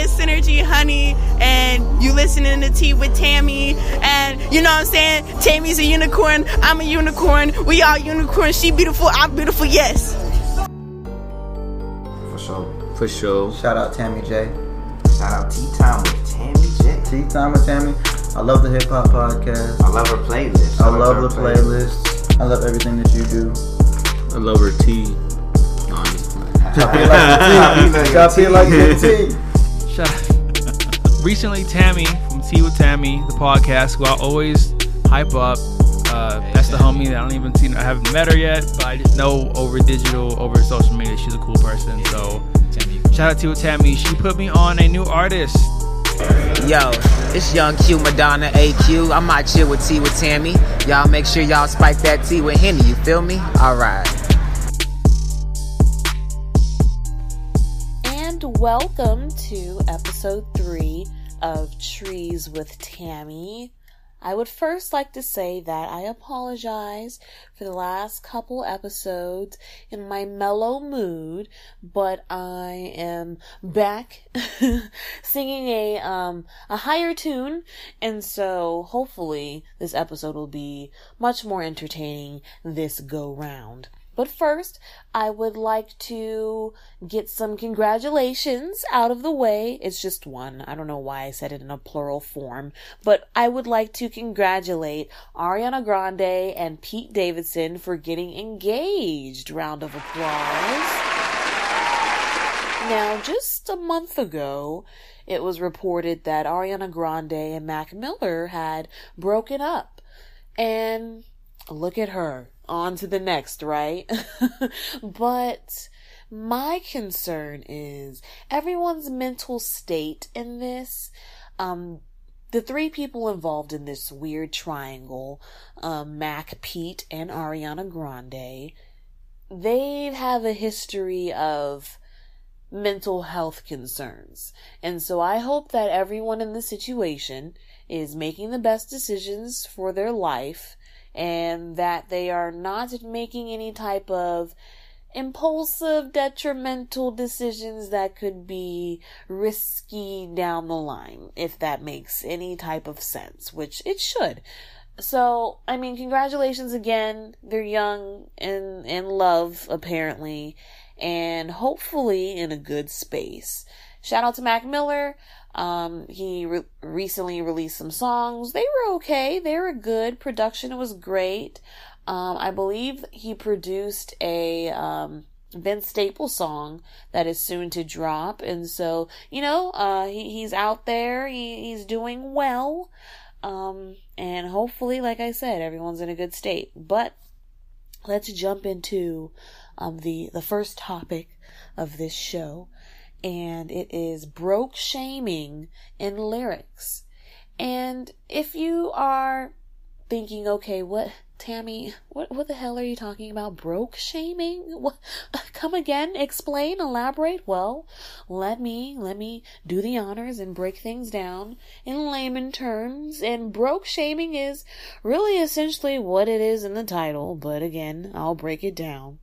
it's Synergy Honey, and you listening to Tea with Tammy, and you know what I'm saying? Tammy's a unicorn, I'm a unicorn, we all unicorns, she beautiful, I'm beautiful, yes. For sure. For sure. Shout out Tammy J. Shout out Tea Time with Tammy J. Tea time with Tammy. I love the hip hop podcast. I love her playlist. I Shout out love to the her playlist. I love everything that you do. I love her tea. No, I'm just playing. Drop it like the tea. Drop it like the tea. Shout Recently, Tammy from Tea with Tammy, the podcast, who I always hype up. Uh, that's the homie that I don't even see. I haven't met her yet, but I just know over digital, over social media, she's a cool person. So, Tammy. shout out to Tammy. She put me on a new artist. Yo, it's Young Q Madonna AQ. I'm out here with T with Tammy. Y'all make sure y'all spike that T with Henny, you feel me? Alright. Welcome to episode three of Trees with Tammy. I would first like to say that I apologize for the last couple episodes in my mellow mood, but I am back singing a um a higher tune, and so hopefully this episode will be much more entertaining this go round. But first, I would like to get some congratulations out of the way. It's just one. I don't know why I said it in a plural form, but I would like to congratulate Ariana Grande and Pete Davidson for getting engaged. Round of applause. Now, just a month ago, it was reported that Ariana Grande and Mac Miller had broken up. And look at her. On to the next, right? but my concern is everyone's mental state in this. Um, the three people involved in this weird triangle, um, Mac, Pete, and Ariana Grande, they have a history of mental health concerns. And so I hope that everyone in the situation is making the best decisions for their life and that they are not making any type of impulsive, detrimental decisions that could be risky down the line, if that makes any type of sense, which it should. So, I mean, congratulations again. They're young and in love, apparently, and hopefully in a good space. Shout out to Mac Miller. Um, he re- recently released some songs. They were okay. They were good. Production was great. Um, I believe he produced a, um, Vince Staples song that is soon to drop. And so, you know, uh, he, he's out there. He, he's doing well. Um, and hopefully, like I said, everyone's in a good state. But let's jump into, um, the, the first topic of this show and it is broke shaming in lyrics. And if you are thinking, okay, what, Tammy, what, what the hell are you talking about? Broke shaming? What, come again? Explain, elaborate? Well, let me, let me do the honors and break things down in layman terms. And broke shaming is really essentially what it is in the title, but again, I'll break it down.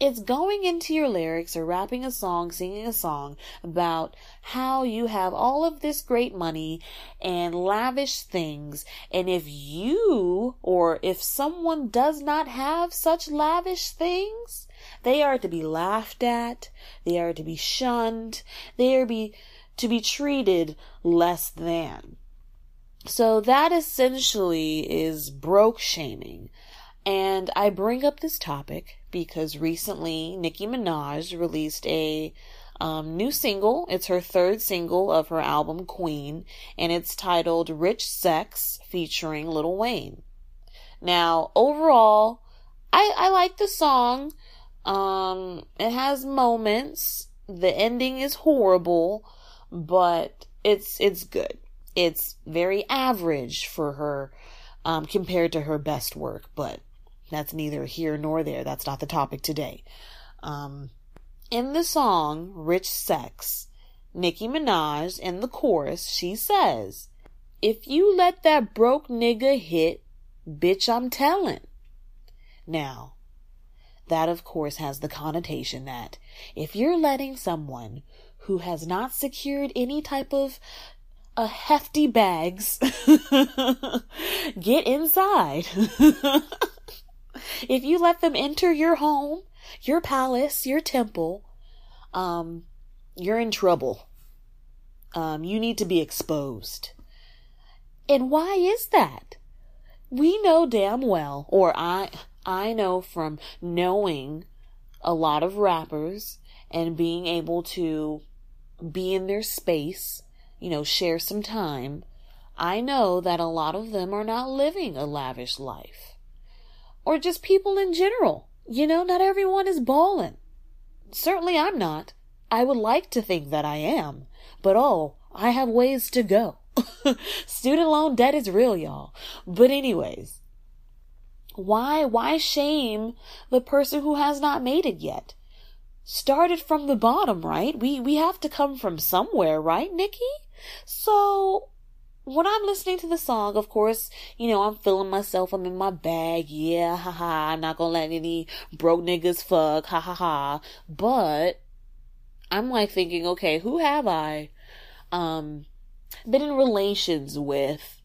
It's going into your lyrics or rapping a song, singing a song about how you have all of this great money and lavish things. And if you or if someone does not have such lavish things, they are to be laughed at. They are to be shunned. They are be, to be treated less than. So that essentially is broke shaming. And I bring up this topic because recently Nicki Minaj released a um, new single. It's her third single of her album Queen, and it's titled Rich Sex featuring Lil Wayne. Now, overall, I, I like the song. Um, it has moments. The ending is horrible, but it's, it's good. It's very average for her, um, compared to her best work, but that's neither here nor there. That's not the topic today. Um, in the song Rich Sex, Nicki Minaj in the chorus, she says, If you let that broke nigga hit, bitch, I'm telling. Now, that of course has the connotation that if you're letting someone who has not secured any type of a hefty bags get inside. if you let them enter your home, your palace, your temple, um, you're in trouble. Um, you need to be exposed. And why is that? We know damn well, or I, I know from knowing a lot of rappers and being able to be in their space, you know, share some time. I know that a lot of them are not living a lavish life. Or just people in general. You know, not everyone is balling. Certainly I'm not. I would like to think that I am. But oh, I have ways to go. Student loan debt is real, y'all. But anyways, why, why shame the person who has not made it yet? Started from the bottom, right? We, we have to come from somewhere, right, Nicki? So, when I'm listening to the song, of course, you know, I'm feeling myself. I'm in my bag. Yeah, haha. I'm not gonna let any broke niggas fuck. Ha ha ha. But I'm like thinking, okay, who have I, um, been in relations with?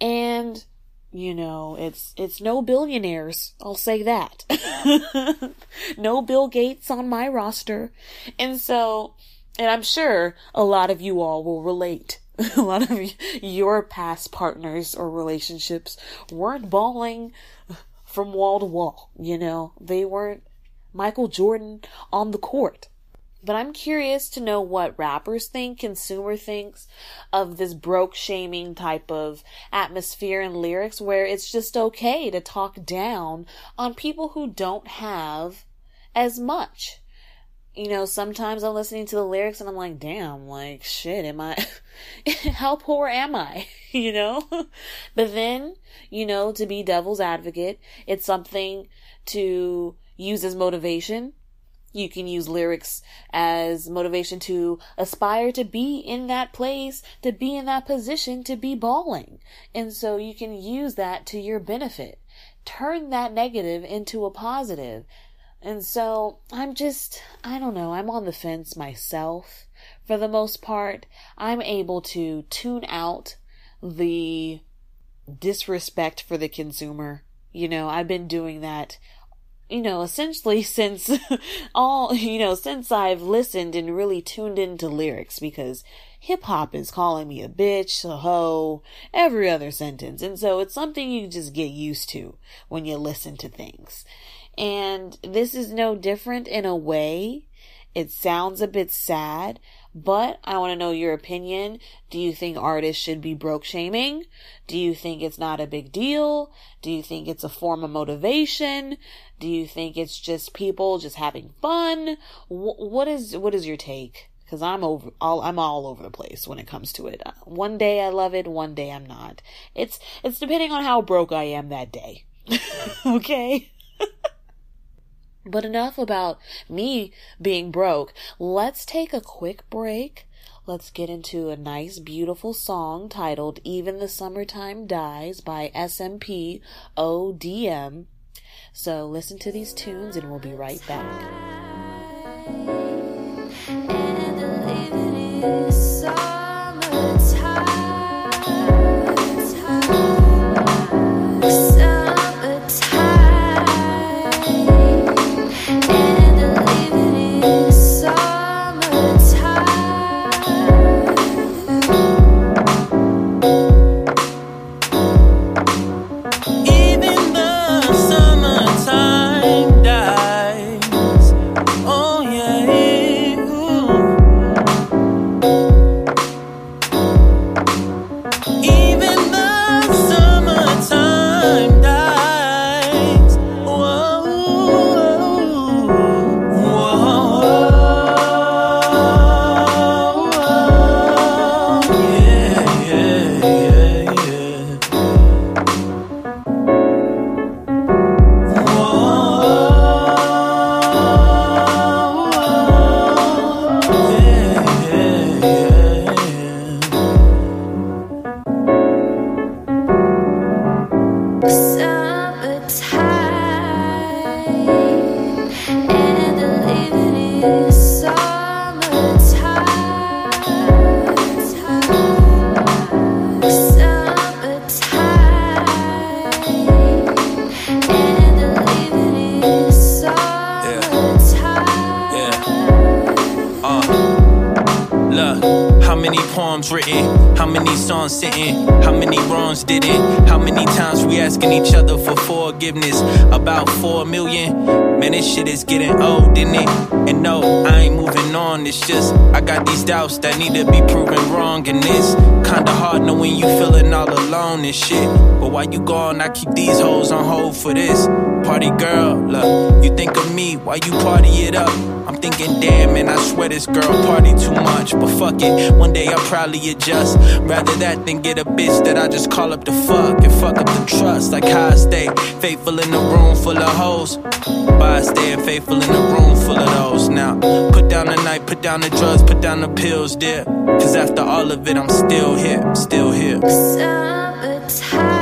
And, you know, it's, it's no billionaires. I'll say that. no Bill Gates on my roster. And so, and I'm sure a lot of you all will relate. a lot of your past partners or relationships weren't balling from wall to wall, you know. They weren't Michael Jordan on the court. But I'm curious to know what rappers think, consumer thinks of this broke shaming type of atmosphere and lyrics where it's just okay to talk down on people who don't have as much. You know, sometimes I'm listening to the lyrics and I'm like, damn, like, shit, am I, how poor am I? you know? but then, you know, to be devil's advocate, it's something to use as motivation you can use lyrics as motivation to aspire to be in that place, to be in that position, to be balling. And so you can use that to your benefit. Turn that negative into a positive. And so I'm just, I don't know, I'm on the fence myself. For the most part, I'm able to tune out the disrespect for the consumer. You know, I've been doing that you know, essentially since all, you know, since I've listened and really tuned into lyrics because hip hop is calling me a bitch, a hoe, every other sentence. And so it's something you just get used to when you listen to things. And this is no different in a way. It sounds a bit sad, but I want to know your opinion. Do you think artists should be broke shaming? Do you think it's not a big deal? Do you think it's a form of motivation? Do you think it's just people just having fun? what is what is your take? Because I'm over all I'm all over the place when it comes to it. Uh, one day I love it, one day I'm not. It's it's depending on how broke I am that day. okay. But enough about me being broke. Let's take a quick break. Let's get into a nice, beautiful song titled Even the Summertime Dies by SMP ODM. So listen to these tunes and we'll be right back. Many songs sitting? How many wrongs did it? How many times we asking each other for forgiveness? About four million. Man, this shit is getting old, isn't it? And no, I ain't moving on. It's just I got these doubts that need to be proven wrong. And it's kinda hard knowing you feeling all alone and shit. But while you gone, I keep these hoes on hold for this. Party girl, look, you think of me while you party it up. I'm thinking, damn, man, I swear this girl party too much. But fuck it, one day I'll probably adjust. Rather that than get a bitch that I just call up to fuck and fuck up the trust. Like how I stay faithful in a room full of hoes. By staying faithful in a room full of those. Now, put down the night, put down the drugs, put down the pills, dear. Cause after all of it, I'm still here, still here. And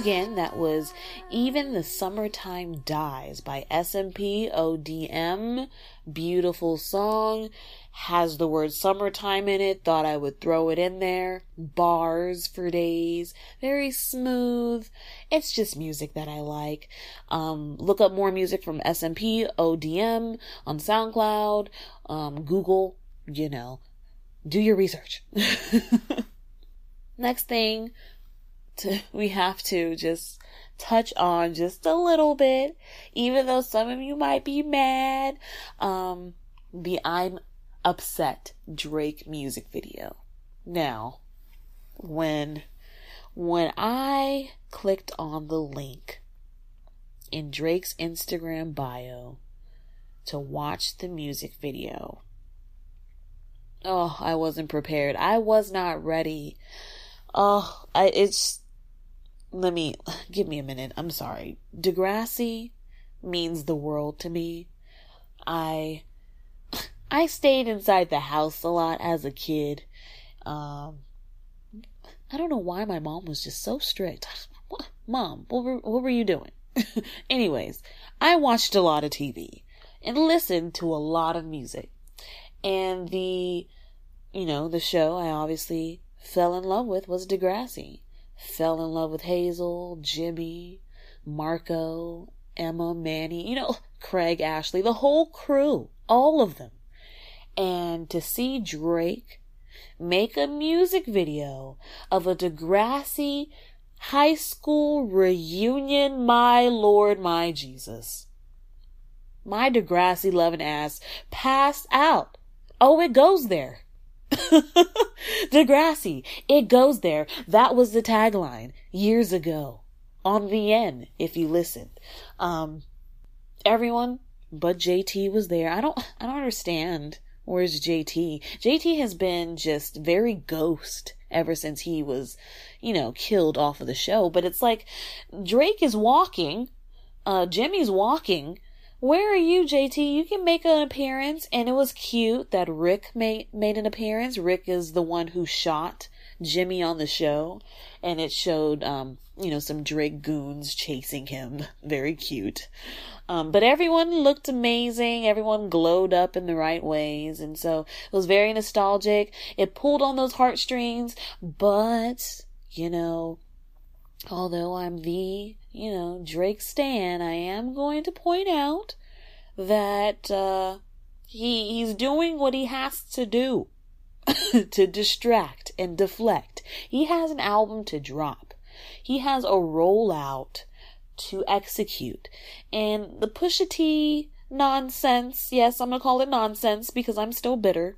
again, that was Even the Summertime Dies by SMP ODM. Beautiful song. Has the word summertime in it. Thought I would throw it in there. Bars for days. Very smooth. It's just music that I like. Um, look up more music from SMP ODM on SoundCloud. Um, Google, you know, do your research. Next thing to, we have to just touch on just a little bit, even though some of you might be mad. Um, the I'm upset Drake music video. Now, when, when I clicked on the link in Drake's Instagram bio to watch the music video, oh, I wasn't prepared. I was not ready. Oh, I, it's, let me give me a minute. I'm sorry. Degrassi means the world to me. I I stayed inside the house a lot as a kid. Um I don't know why my mom was just so strict. Mom, what were, what were you doing? Anyways, I watched a lot of TV and listened to a lot of music. And the, you know, the show I obviously fell in love with was Degrassi fell in love with Hazel, Jimmy, Marco, Emma, Manny, you know, Craig, Ashley, the whole crew, all of them. And to see Drake make a music video of a Degrassi high school reunion, my Lord, my Jesus. My Degrassi loving ass passed out. Oh, it goes there. Degrassi, it goes there. That was the tagline years ago on VN, if you listened. Um, everyone but JT was there. I don't, I don't understand. Where's JT? JT has been just very ghost ever since he was, you know, killed off of the show. But it's like Drake is walking, uh, Jimmy's walking, where are you, JT? You can make an appearance. And it was cute that Rick made, made an appearance. Rick is the one who shot Jimmy on the show. And it showed, um, you know, some Drake goons chasing him. Very cute. Um, but everyone looked amazing. Everyone glowed up in the right ways. And so it was very nostalgic. It pulled on those heartstrings. But, you know, although I'm the, you know, Drake Stan, I am going to point out that uh, he he's doing what he has to do to distract and deflect. He has an album to drop. He has a rollout to execute. And the Pusha T nonsense, yes, I'm gonna call it nonsense because I'm still bitter.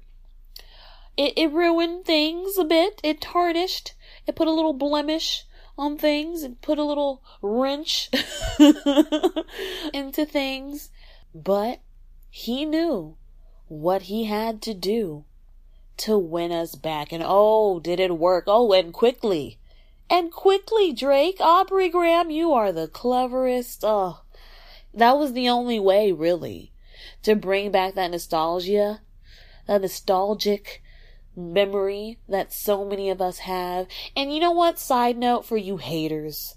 It, it ruined things a bit. It tarnished. It put a little blemish on things and put a little wrench into things. But he knew what he had to do to win us back. And oh, did it work? Oh, and quickly. And quickly, Drake. Aubrey Graham, you are the cleverest. Oh, that was the only way, really, to bring back that nostalgia, that nostalgic memory that so many of us have. And you know what? Side note for you haters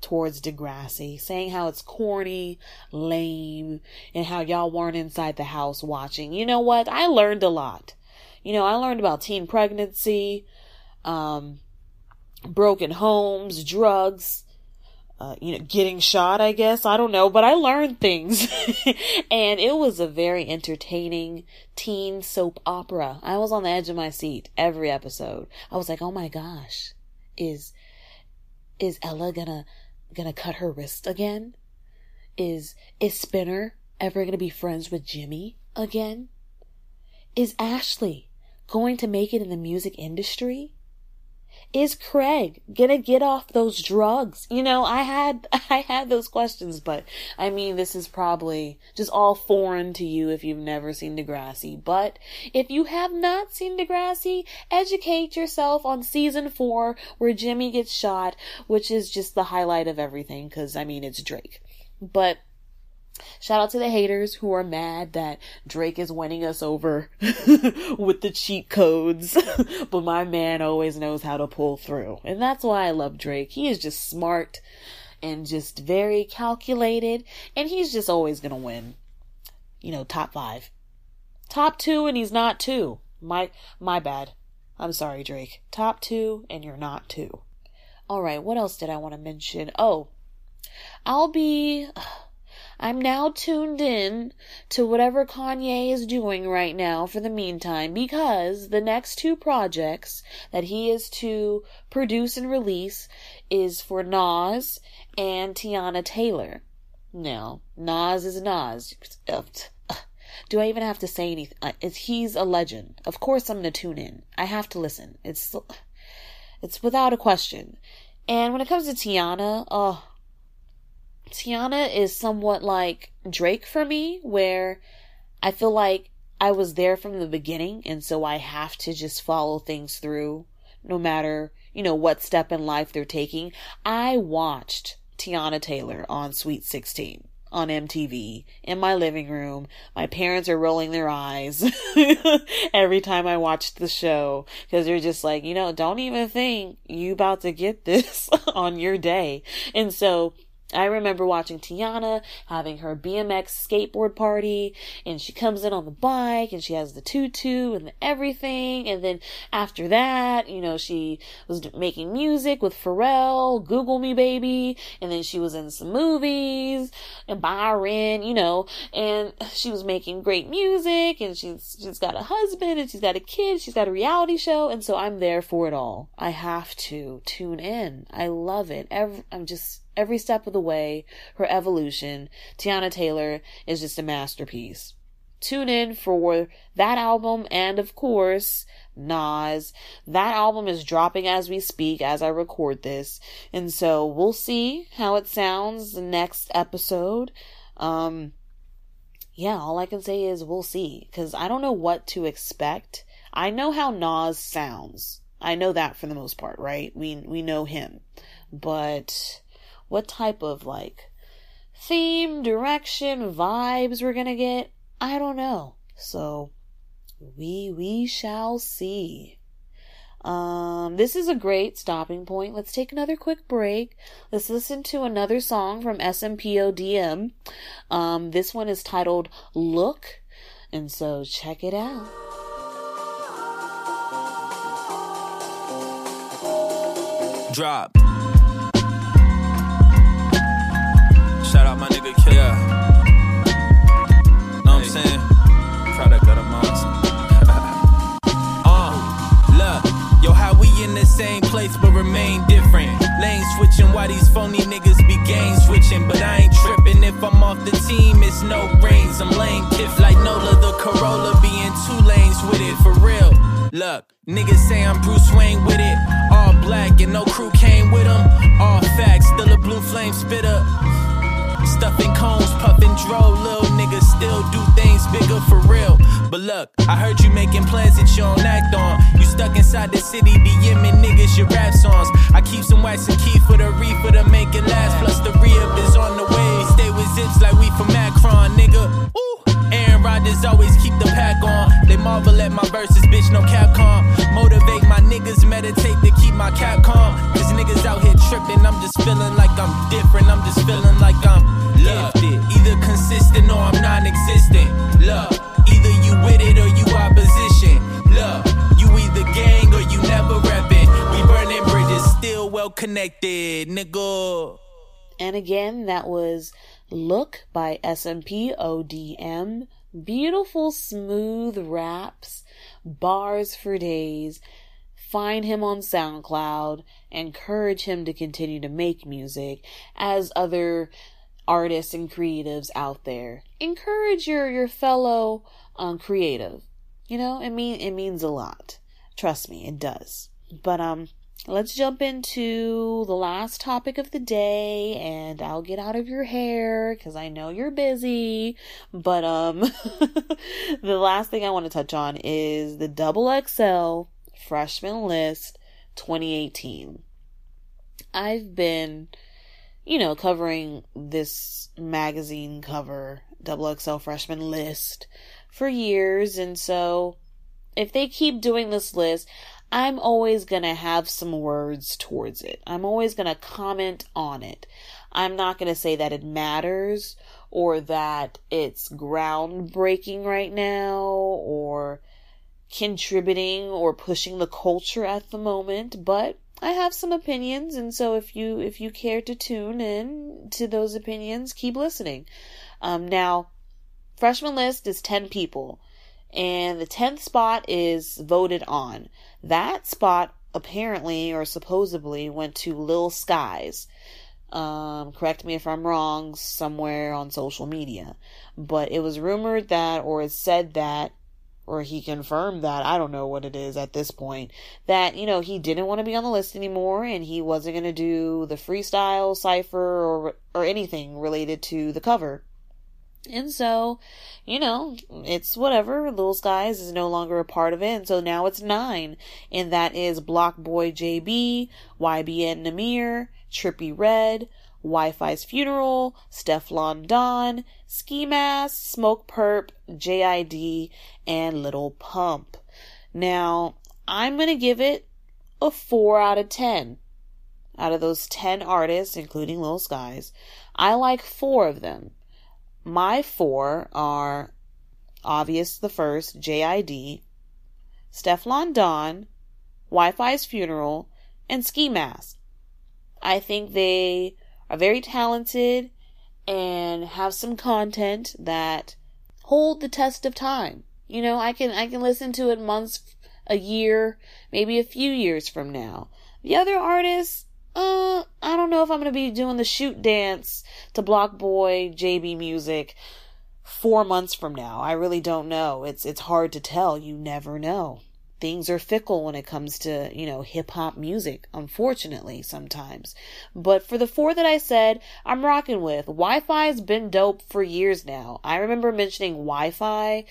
towards Degrassi, saying how it's corny, lame, and how y'all weren't inside the house watching. You know what? I learned a lot. You know, I learned about teen pregnancy. Um, broken homes, drugs, uh, you know, getting shot, I guess. I don't know, but I learned things. and it was a very entertaining teen soap opera. I was on the edge of my seat every episode. I was like, oh my gosh, is, is Ellie gonna, gonna cut her wrist again? Is, is Spinner ever gonna be friends with Jimmy again? Is Ashley going to make it in the music industry? Is Craig gonna get off those drugs? You know, I had, I had those questions, but I mean, this is probably just all foreign to you if you've never seen Degrassi. But if you have not seen Degrassi, educate yourself on season four where Jimmy gets shot, which is just the highlight of everything, cause I mean, it's Drake. But Shout out to the haters who are mad that Drake is winning us over with the cheat codes. but my man always knows how to pull through. And that's why I love Drake. He is just smart and just very calculated. And he's just always going to win. You know, top five. Top two and he's not two. My, my bad. I'm sorry, Drake. Top two and you're not two. All right. What else did I want to mention? Oh, I'll be. I'm now tuned in to whatever Kanye is doing right now for the meantime because the next two projects that he is to produce and release is for Nas and Teyana Taylor. Now, Nas is Nas. Do I even have to say anything? Uh, he's a legend. Of course I'm going to tune in. I have to listen. It's, it's without a question. And when it comes to Tiana, oh, Teyana is somewhat like Drake for me, where I feel like I was there from the beginning, and so I have to just follow things through, no matter, you know, what step in life they're taking. I watched Teyana Taylor on Sweet 16 on MTV in my living room. My parents are rolling their eyes every time I watch the show because they're just like, you know, don't even think you about to get this on your day. And so I remember watching Teyana having her BMX skateboard party, and she comes in on the bike, and she has the tutu and the everything, and then after that, you know, she was making music with Pharrell, Google Me Baby, and then she was in some movies, and Byron, you know, and she was making great music, and she's, she's got a husband, and she's got a kid, she's got a reality show, and so I'm there for it all. I have to tune in. I love it. Every, I'm just, every step of the way, her evolution, Teyana Taylor is just a masterpiece. Tune in for that album and of course, Nas. That album is dropping as we speak, as I record this. And so we'll see how it sounds next episode. Um, yeah, all I can say is we'll see. Cause I don't know what to expect. I know how Nas sounds. I know that for the most part, right? We, we know him. But what type of like theme, direction, vibes we're gonna get, I don't know. So we we shall see. Um, this is a great stopping point. Let's take another quick break. Let's listen to another song from SMPODM. Um, this one is titled Look, and so check it out. Drop. Yeah. Know what I'm saying? Product of the monster. uh, look, yo, how we in the same place but remain different. Lane switching, why these phony niggas be game switching? But I ain't tripping if I'm off the team, it's no brains. I'm laying kiff like Nola, the Corolla, being two lanes with it for real. Look, niggas say I'm Bruce Wayne with it. All black and no crew came with him. All facts, still a blue flame spitter. Stuffing cones, puffing dro, little niggas still do things bigger for real. But look, I heard you making plans that you don't act on. You stuck inside the city, DMing niggas your rap songs. I keep some wax and key for connected, nigga. And again, that was Look by SMP ODM. Beautiful, smooth raps, bars for days. Find him on SoundCloud. Encourage him to continue to make music as other artists and creatives out there. Encourage your, your fellow um, creative. You know, it mean it means a lot. Trust me, it does. But um let's jump into the last topic of the day and I'll get out of your hair cuz I know you're busy. But um the last thing I want to touch on is the Double XL freshman list 2018. I've been you know, covering this magazine cover, Double XL freshman list for years. And so if they keep doing this list, I'm always going to have some words towards it. I'm always going to comment on it. I'm not going to say that it matters or that it's groundbreaking right now or contributing or pushing the culture at the moment, but I have some opinions and so if you if you care to tune in to those opinions, keep listening. Um now freshman list is 10 people and the 10th spot is voted on. That spot apparently or supposedly went to Lil Skies. Um, correct me if I'm wrong, somewhere on social media. But it was rumored that, or it said that, or he confirmed that, I don't know what it is at this point, that, you know, he didn't want to be on the list anymore and he wasn't going to do the freestyle, cipher, or, or anything related to the cover. And so, you know, it's whatever. Little Skies is no longer a part of it. And so now it's nine. And that is Block Boy JB, YBN Nahmir, Trippie Redd, Wi-Fi's Funeral, Stefflon Don, Ski Mask, Smokepurpp, JID, and Little Pump. Now, I'm going to give it a 4 out of 10. Out of those 10 artists, including Little Skies, I like four of them. My four are Obvious the First, JID, Stefflon Don, Wifisfuneral, and Ski Mask. I think they are very talented and have some content that hold the test of time. You know, I can I can listen to it months, a year, maybe a few years from now. The other artists, uh, I don't know if I'm gonna be doing the shoot dance to Block Boy JB music four months from now. I really don't know. It's it's hard to tell. You never know. Things are fickle when it comes to, you know, hip hop music, unfortunately, sometimes. But for the four that I said, I'm rocking with. Wi Fi's been dope for years now. I remember mentioning Wi Fi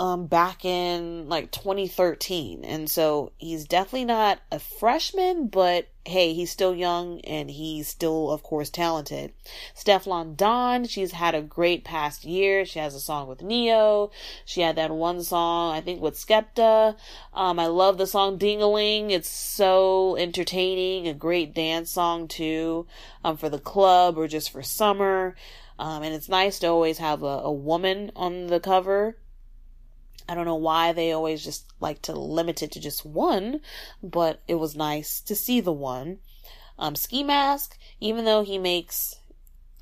um, back in like 2013. And so he's definitely not a freshman, but hey, he's still young and he's still, of course, talented. Stefflon Don, she's had a great past year. She has a song with Ne-Yo. She had that one song, I think, with Skepta. Um, I love the song Dingaling. It's so entertaining. A great dance song too, um, for the club or just for summer. Um, and it's nice to always have a, a woman on the cover I don't know why they always just like to limit it to just one, but it was nice to see the one. Um, Ski Mask, even though he makes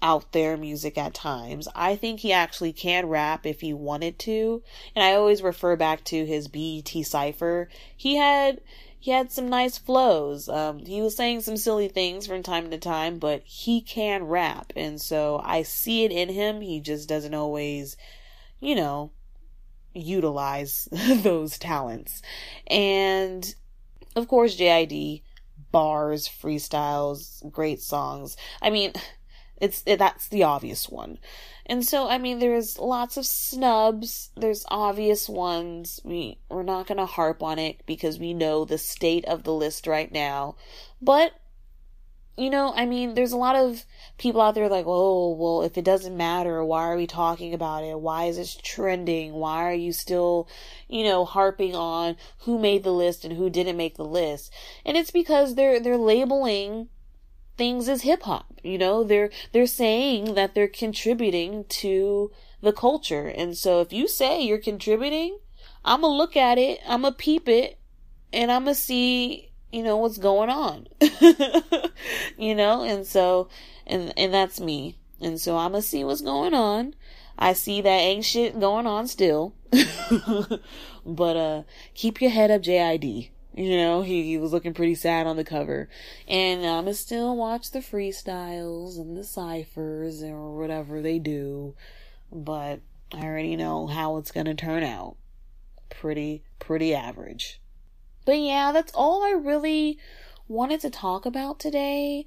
out there music at times, I think he actually can rap if he wanted to. And I always refer back to his BET cipher. He had, he had some nice flows. Um, he was saying some silly things from time to time, but he can rap. And so I see it in him. He just doesn't always, you know, utilize those talents. And of course, JID, bars, freestyles, great songs. I mean, it's it, that's the obvious one. And so, I mean, there's lots of snubs. There's obvious ones. We we're not gonna harp on it because we know the state of the list right now. But you know, I mean, there's a lot of people out there like, oh, well, if it doesn't matter, why are we talking about it? Why is this trending? Why are you still, you know, harping on who made the list and who didn't make the list? And it's because they're, they're labeling things as hip hop. You know, they're, they're saying that they're contributing to the culture. And so if you say you're contributing, I'm gonna look at it, I'm gonna peep it, and I'm gonna see you know, what's going on. you know, and so, and, and that's me. And so I'm gonna see what's going on. I see that ain't shit going on still. but, uh, keep your head up, JID. You know, he, he was looking pretty sad on the cover. And I'm gonna still watch the freestyles and the ciphers or whatever they do. But I already know how it's gonna turn out. Pretty, pretty average. But yeah, that's all I really wanted to talk about today.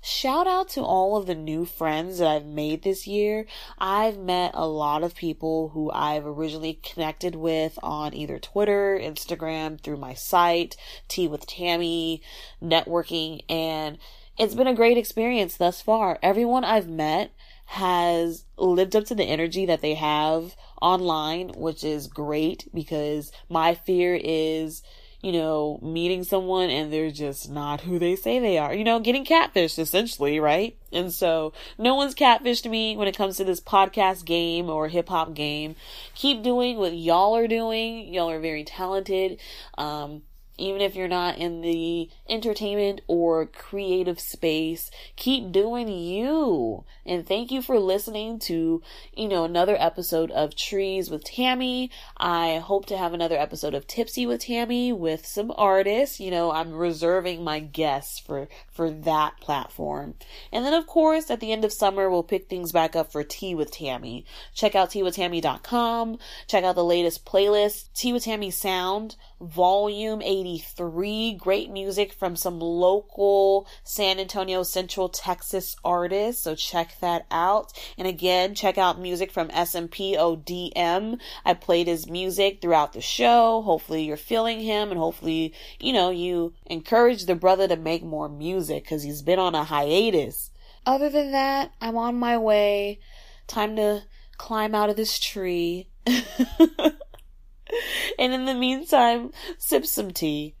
Shout out to all of the new friends that I've made this year. I've met a lot of people who I've originally connected with on either Twitter, Instagram, through my site, Tea with Tammy, networking, and it's been a great experience thus far. Everyone I've met has lived up to the energy that they have online, which is great because my fear is you know, meeting someone and they're just not who they say they are. You know, getting catfished essentially, right? And so no one's catfished me when it comes to this podcast game or hip hop game. Keep doing what y'all are doing. Y'all are very talented. Um, even if you're not in the entertainment or creative space, keep doing you. And thank you for listening to, you know, another episode of Trees with Tammy. I hope to have another episode of Tipsy with Tammy with some artists. You know, I'm reserving my guests for, for that platform. And then of course, at the end of summer, we'll pick things back up for Tea with Tammy. Check out teawithtammy.com. Check out the latest playlist, Tea with Tammy Sound, Volume 83. Great music from some local San Antonio Central Texas artists. So check that out. And again, check out music from SMPODM. I played his music throughout the show. Hopefully you're feeling him and hopefully, you know, you encourage the brother to make more music because he's been on a hiatus. Other than that, I'm on my way. Time to climb out of this tree. and in the meantime, sip some tea.